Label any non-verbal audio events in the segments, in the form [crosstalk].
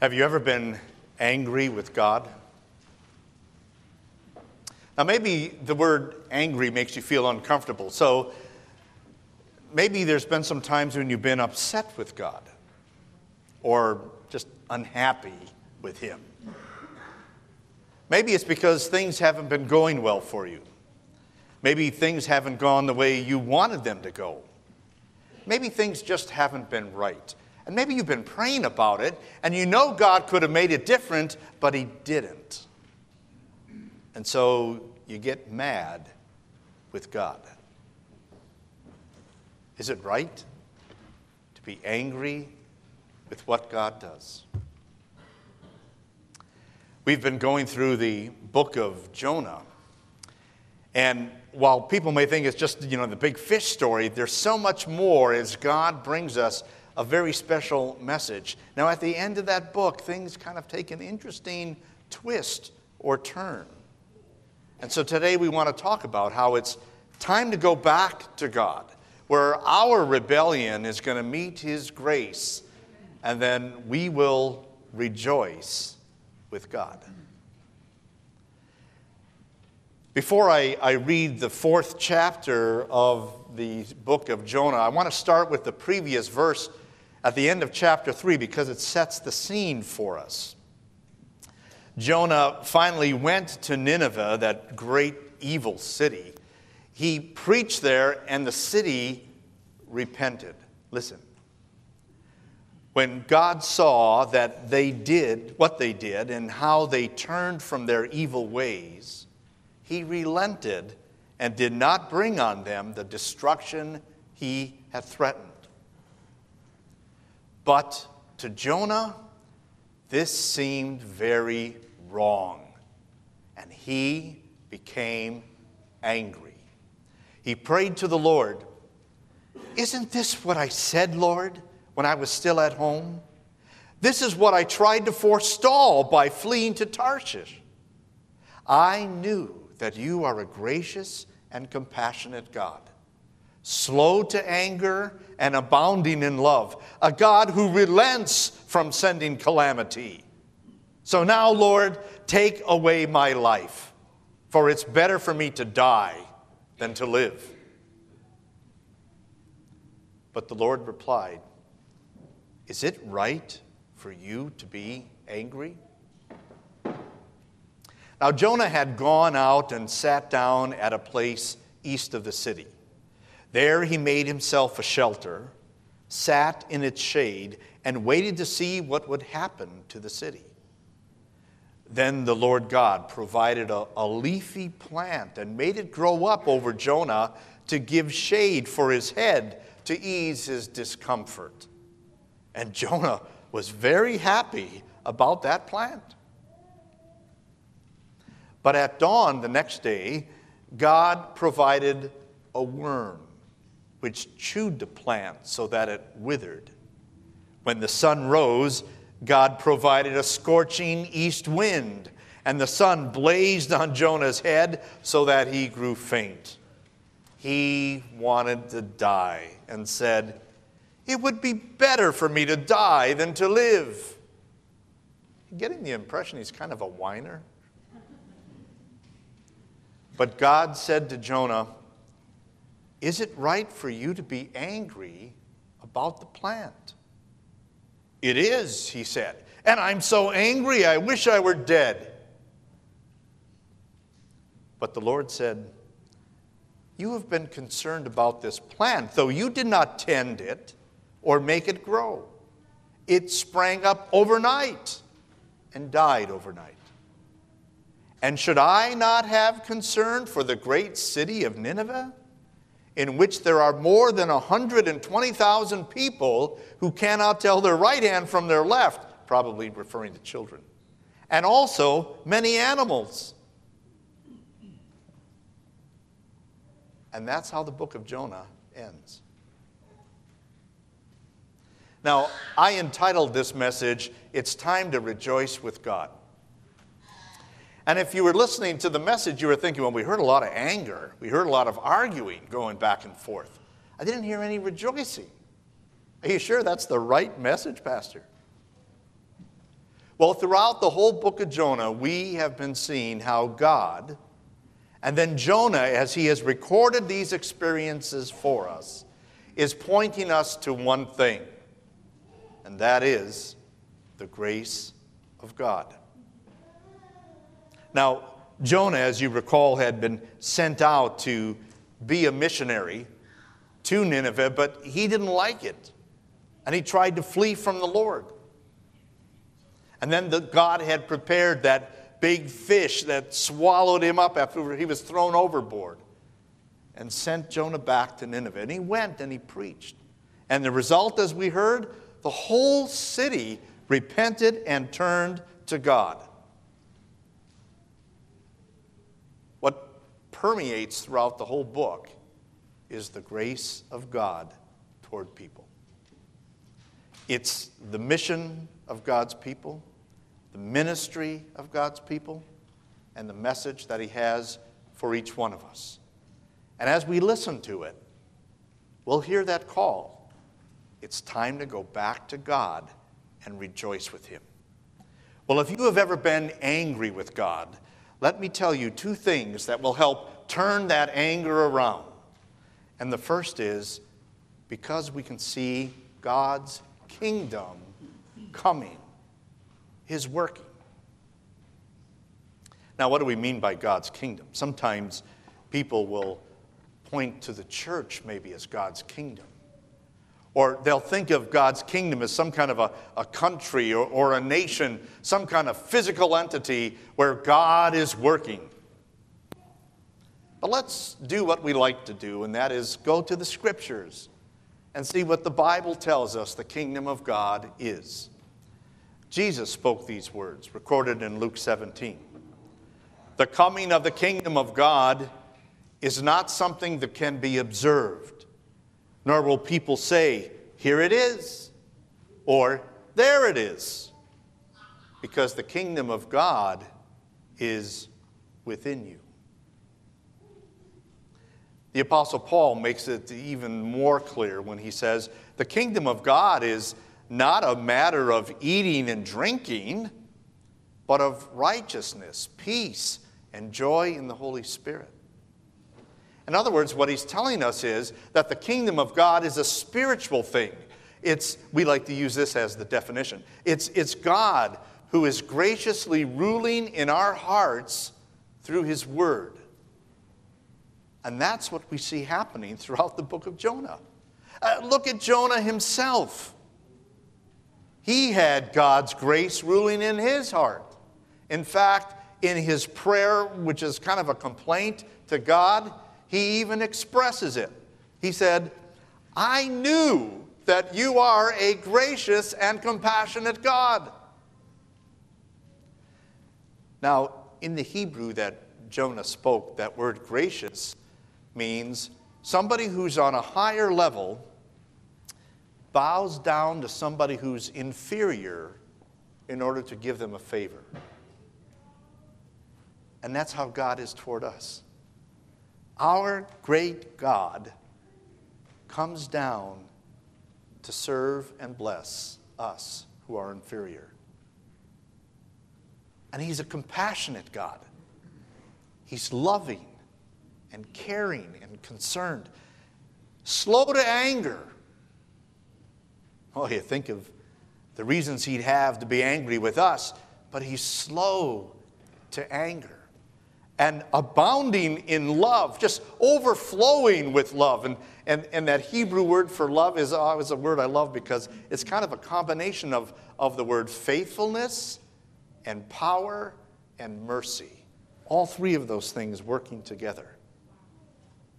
Have you ever been angry with God? Now, maybe the word angry makes you feel uncomfortable. So maybe there's been some times when you've been upset with God or just unhappy with Him. Maybe it's because things haven't been going well for you. Maybe things haven't gone the way you wanted them to go. Maybe things just haven't been right. And maybe you've been praying about it and you know God could have made it different, but He didn't. And so you get mad with God. Is it right to be angry with what God does? We've been going through the book of Jonah. And while people may think it's just, you know, the big fish story, there's so much more as God brings us a very special message. Now, at the end of that book, things kind of take an interesting twist or turn. And so today we want to talk about how it's time to go back to God, where our rebellion is going to meet His grace, and then we will rejoice with God. Before I, I read the fourth chapter of the book of Jonah, I want to start with the previous verse at the end of chapter 3 because it sets the scene for us. Jonah finally went to Nineveh, that great evil city. He preached there, and the city repented. Listen. When God saw that they did what they did and how they turned from their evil ways, he relented and did not bring on them the destruction he had threatened. But to Jonah, this seemed very wrong, and he became angry. He prayed to the Lord, Isn't this what I said, Lord, when I was still at home? This is what I tried to forestall by fleeing to Tarshish. I knew that you are a gracious and compassionate God slow to anger, and abounding in love, a God who relents from sending calamity. So now, Lord, take away my life, for it's better for me to die than to live. But the Lord replied, Is it right for you to be angry? Now, Jonah had gone out and sat down at a place east of the city. There he made himself a shelter, sat in its shade, and waited to see what would happen to the city. Then the Lord God provided a, a, leafy plant and made it grow up over Jonah to give shade for his head to ease his discomfort. And Jonah was very happy about that plant. But at dawn the next day, God provided a worm which chewed the plant so that it withered. When the sun rose, God provided a scorching east wind, and the sun blazed on Jonah's head so that he grew faint. He wanted to die and said, It would be better for me to die than to live. Getting the impression he's kind of a whiner. But God said to Jonah, is it right for you to be angry about the plant? It is, he said. And I'm so angry, I wish I were dead. But the Lord said, You have been concerned about this plant, though you did not tend it or make it grow. It sprang up overnight and died overnight. And should I not have concern for the great city of Nineveh? In which there are more than 120,000 people who cannot tell their right hand from their left, probably referring to children, and also many animals. And that's how the book of Jonah ends. Now, I entitled this message, It's Time to Rejoice with God. And if you were listening to the message, you were thinking, well, we heard a lot of anger. We heard a lot of arguing going back and forth. I didn't hear any rejoicing. Are you sure that's the right message, Pastor? Well, throughout the whole book of Jonah, we have been seeing how God, and then Jonah, as he has recorded these experiences for us, is pointing us to one thing, and that is the grace of God. Now, Jonah, as you recall, had been sent out to be a missionary to Nineveh, but he didn't like it. And he tried to flee from the Lord. And then the, God had prepared that big fish that swallowed him up after he was thrown overboard and sent Jonah back to Nineveh. And he went and he preached. And the result, as we heard, the whole city repented and turned to God. What permeates throughout the whole book is the grace of God toward people. It's the mission of God's people, the ministry of God's people, and the message that He has for each one of us. And as we listen to it, we'll hear that call. It's time to go back to God and rejoice with Him. Well, if you have ever been angry with God, let me tell you two things that will help turn that anger around. And the first is because we can see God's kingdom coming, His working. Now, what do we mean by God's kingdom? Sometimes people will point to the church maybe as God's kingdom. Or they'll think of God's kingdom as some kind of a, a country or, or a nation, some kind of physical entity where God is working. But let's do what we like to do, and that is go to the scriptures and see what the Bible tells us the kingdom of God is. Jesus spoke these words, recorded in Luke 17. The coming of the kingdom of God is not something that can be observed, nor will people say, Here it is, or There it is, because the kingdom of God is within you. The Apostle Paul makes it even more clear when he says, The kingdom of God is not a matter of eating and drinking, but of righteousness, peace, and joy in the Holy Spirit. In other words, what he's telling us is that the kingdom of God is a spiritual thing. It's, we like to use this as the definition. It's, it's God who is graciously ruling in our hearts through his word. And that's what we see happening throughout the book of Jonah. Uh, look at Jonah himself. He had God's grace ruling in his heart. In fact, in his prayer, which is kind of a complaint to God, he even expresses it. He said, I knew that you are a gracious and compassionate God. Now, in the Hebrew that Jonah spoke, that word gracious means somebody who's on a higher level bows down to somebody who's inferior in order to give them a favor. And that's how God is toward us. Our great God comes down to serve and bless us who are inferior. And He's a compassionate God. He's loving and caring and concerned, slow to anger. Oh, you think of the reasons He'd have to be angry with us, but He's slow to anger and abounding in love, just overflowing with love. And, and, and that Hebrew word for love is always a word I love because it's kind of a combination of, of the word faithfulness and power and mercy. All three of those things working together.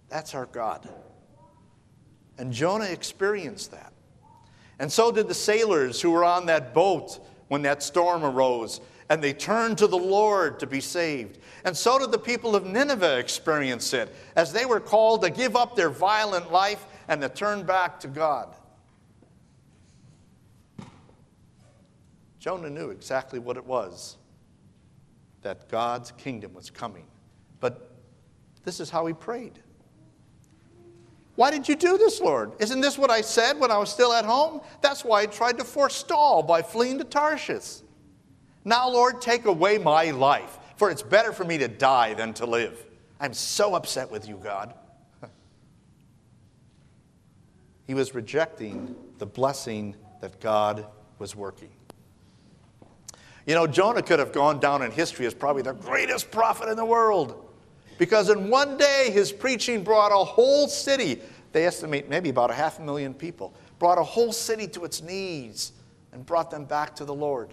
That's our God. And Jonah experienced that. And so did the sailors who were on that boat when that storm arose and they turned to the Lord to be saved. And so did the people of Nineveh experience it as they were called to give up their violent life and to turn back to God. Jonah knew exactly what it was that God's kingdom was coming. But this is how he prayed. Why did you do this, Lord? Isn't this what I said when I was still at home? That's why I tried to forestall by fleeing to Tarshish. Now, Lord, take away my life, for it's better for me to die than to live. I'm so upset with you, God. [laughs] he was rejecting the blessing that God was working. You know, Jonah could have gone down in history as probably the greatest prophet in the world because in one day his preaching brought a whole city, they estimate maybe about a half a million people, brought a whole city to its knees and brought them back to the Lord.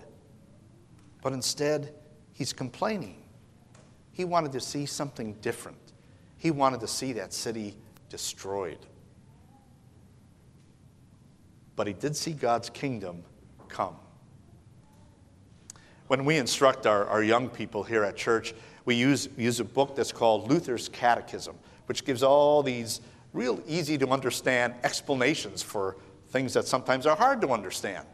But instead, he's complaining. He wanted to see something different. He wanted to see that city destroyed. But he did see God's kingdom come. When we instruct our, our young people here at church, we use, use a book that's called Luther's Catechism, which gives all these real easy to understand explanations for things that sometimes are hard to understand.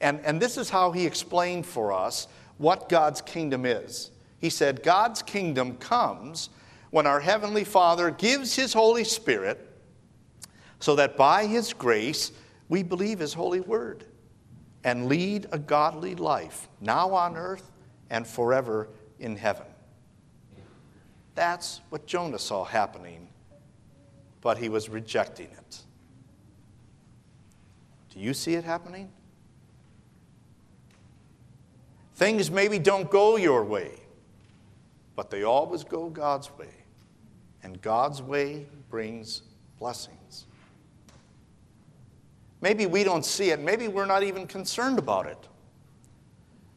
And, and this is how he explained for us what God's kingdom is. He said, God's kingdom comes when our Heavenly Father gives His Holy Spirit so that by His grace we believe His holy word and lead a godly life, now on earth and forever in heaven. That's what Jonah saw happening, but he was rejecting it. Do you see it happening? Things maybe don't go your way, but they always go God's way. And God's way brings blessings. Maybe we don't see it. Maybe we're not even concerned about it.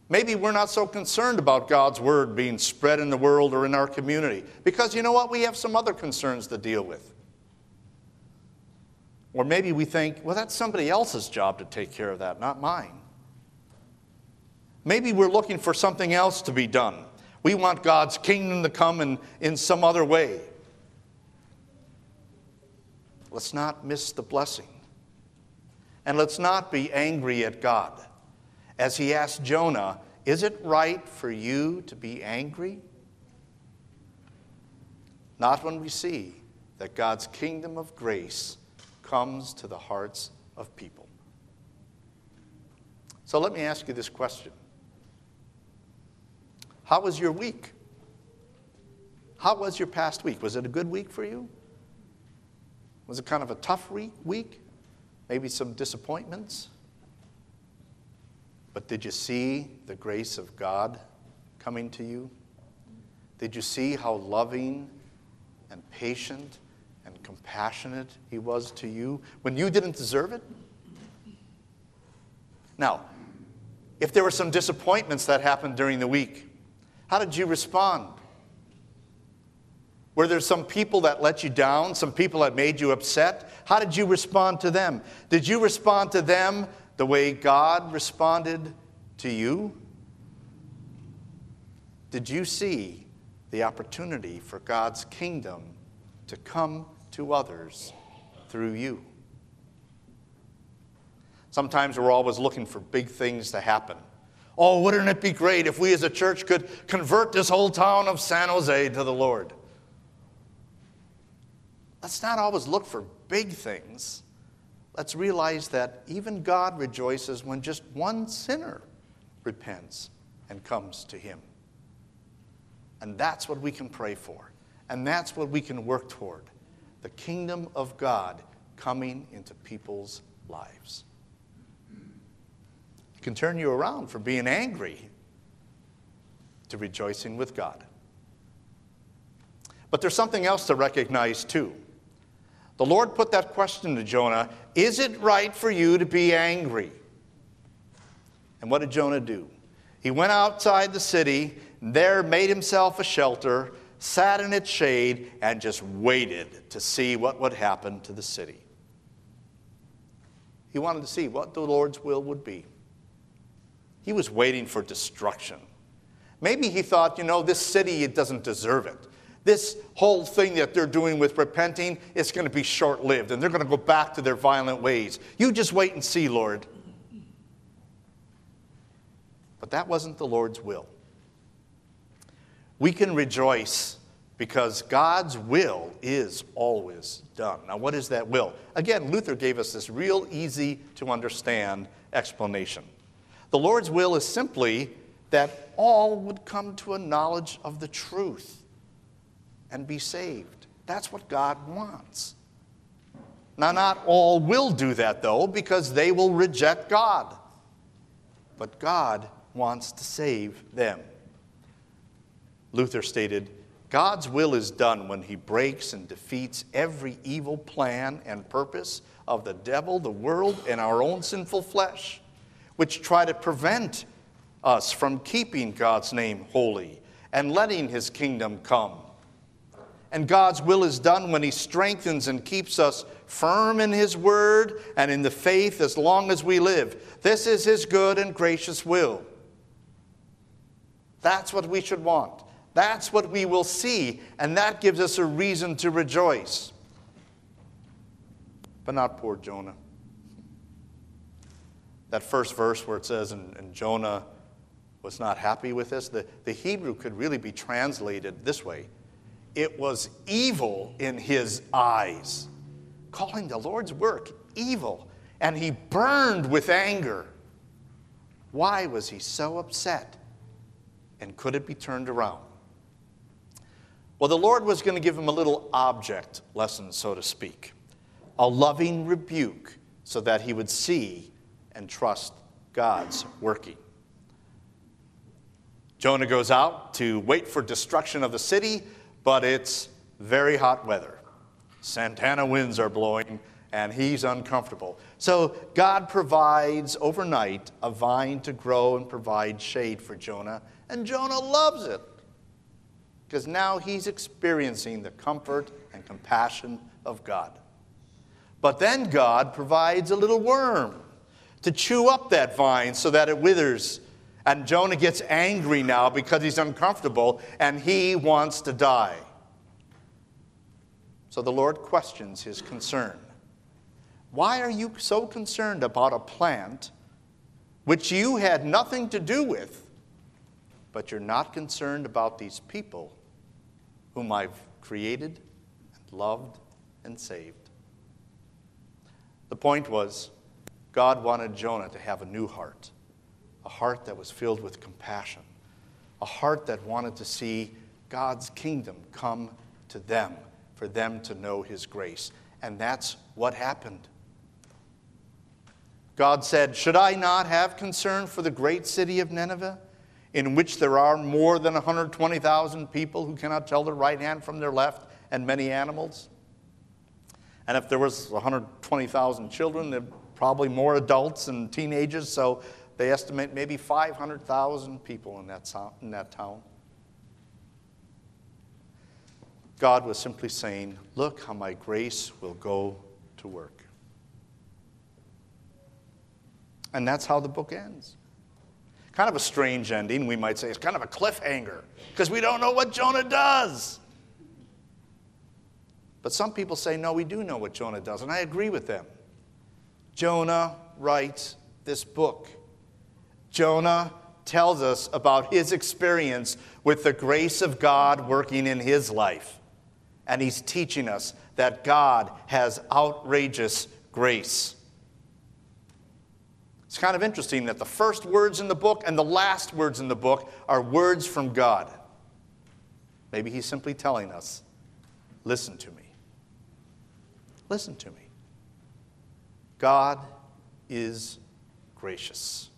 Maybe we're not so concerned about God's word being spread in the world or in our community because you know what? We have some other concerns to deal with. Or maybe we think, well, that's somebody else's job to take care of that, not mine. Maybe we're looking for something else to be done. We want God's kingdom to come in, in some other way. Let's not miss the blessing. And let's not be angry at God. As he asked Jonah, Is it right for you to be angry? Not when we see that God's kingdom of grace comes to the hearts of people. So let me ask you this question How was your week? How was your past week? Was it a good week for you? Was it kind of a tough week? maybe some disappointments. But did you see the grace of God coming to you? Did you see how loving and patient and compassionate He was to you when you didn't deserve it? Now, if there were some disappointments that happened during the week, how did you respond? Were there some people that let you down, some people that made you upset? How did you respond to them? Did you respond to them the way God responded to you? Did you see the opportunity for God's kingdom to come to others through you? Sometimes we're always looking for big things to happen. Oh, wouldn't it be great if we as a church could convert this whole town of San Jose to the Lord? Let's not always look for big things. Let's realize that even God rejoices when just one sinner repents and comes to Him. And that's what we can pray for. And that's what we can work toward the kingdom of God coming into people's lives. Can turn you around from being angry to rejoicing with God. But there's something else to recognize too. The Lord put that question to Jonah Is it right for you to be angry? And what did Jonah do? He went outside the city, there made himself a shelter, sat in its shade, and just waited to see what would happen to the city. He wanted to see what the Lord's will would be. He was waiting for destruction. Maybe he thought, you know, this city, it doesn't deserve it this whole thing that they're doing with repenting is going to be short lived and they're going to go back to their violent ways. You just wait and see, Lord. But that wasn't the Lord's will. We can rejoice because God's will is always done. Now, what is that will? Again, Luther gave us this real easy to understand explanation. The Lord's will is simply that all would come to a knowledge of the truth and be saved. That's what God wants. Now, not all will do that, though, because they will reject God. But God wants to save them. Luther stated, God's will is done when he breaks and defeats every evil plan and purpose of the devil, the world, and our own sinful flesh, which try to prevent us from keeping God's name holy and letting his kingdom come. And God's will is done when he strengthens and keeps us firm in his word and in the faith as long as we live. This is his good and gracious will. That's what we should want. That's what we will see, and that gives us a reason to rejoice. But not poor Jonah. That first verse where it says, and, and Jonah was not happy with this, the, the Hebrew could really be translated this way it was evil in his eyes, calling the Lord's work evil, and he burned with anger. Why was he so upset? And could it be turned around? Well, the Lord was going to give him a little object lesson, so to speak, a loving rebuke so that he would see and trust God's working. Jonah goes out to wait for destruction of the city, but it's very hot weather. Santa Ana winds are blowing, and he's uncomfortable. So God provides overnight a vine to grow and provide shade for Jonah, and Jonah loves it because now he's experiencing the comfort and compassion of God. But then God provides a little worm to chew up that vine so that it withers. And Jonah gets angry now because he's uncomfortable and he wants to die. So the Lord questions his concern. Why are you so concerned about a plant which you had nothing to do with, but you're not concerned about these people whom I've created and loved and saved. The point was, God wanted Jonah to have a new heart, a heart that was filled with compassion, a heart that wanted to see God's kingdom come to them, for them to know His grace. And that's what happened. God said, Should I not have concern for the great city of Nineveh? in which there are more than 120,000 people who cannot tell their right hand from their left, and many animals. And if there was 120,000 children, probably more adults and teenagers, so they estimate maybe 500,000 people in that, in that town. God was simply saying, Look how my grace will go to work. And that's how the book ends. Kind of a strange ending, we might say. It's kind of a cliffhanger because we don't know what Jonah does. But some people say, no, we do know what Jonah does, and I agree with them. Jonah writes this book. Jonah tells us about his experience with the grace of God working in his life. And he's teaching us that God has outrageous grace. It's kind of interesting that the first words in the book and the last words in the book are words from God. Maybe he's simply telling us listen to me. Listen to me. God is gracious.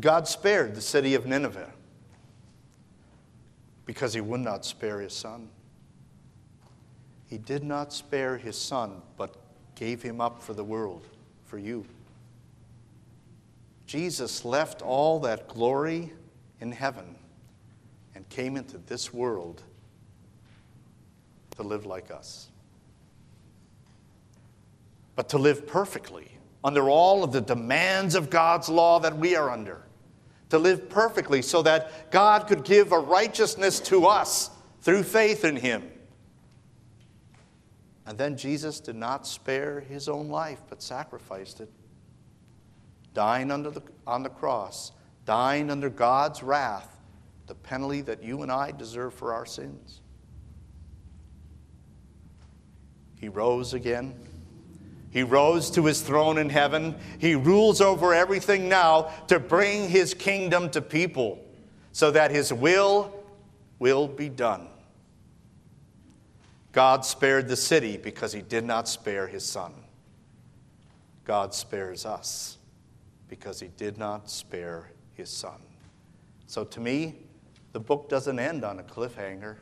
God spared the city of Nineveh because he would not spare his son. He did not spare his son, but gave him up for the world, for you. Jesus left all that glory in heaven and came into this world to live like us. But to live perfectly under all of the demands of God's law that we are under. To live perfectly so that God could give a righteousness to us through faith in Him. And then Jesus did not spare His own life, but sacrificed it dying under the, on the cross, dying under God's wrath, the penalty that you and I deserve for our sins. He rose again. He rose to his throne in heaven. He rules over everything now to bring his kingdom to people so that his will will be done. God spared the city because he did not spare his son. God spares us because he did not spare his son. So to me, the book doesn't end on a cliffhanger.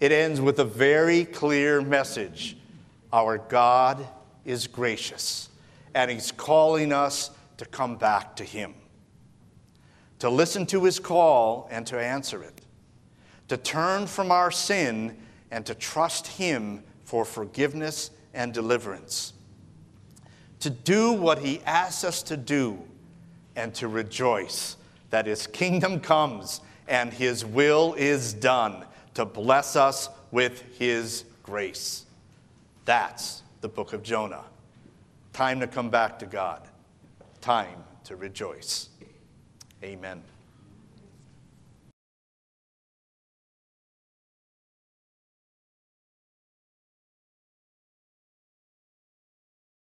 It ends with a very clear message Our God is gracious, and He's calling us to come back to Him, to listen to His call and to answer it, to turn from our sin and to trust Him for forgiveness and deliverance, to do what He asks us to do, and to rejoice that His kingdom comes and His will is done to bless us with his grace. That's the book of Jonah. Time to come back to God, time to rejoice. Amen.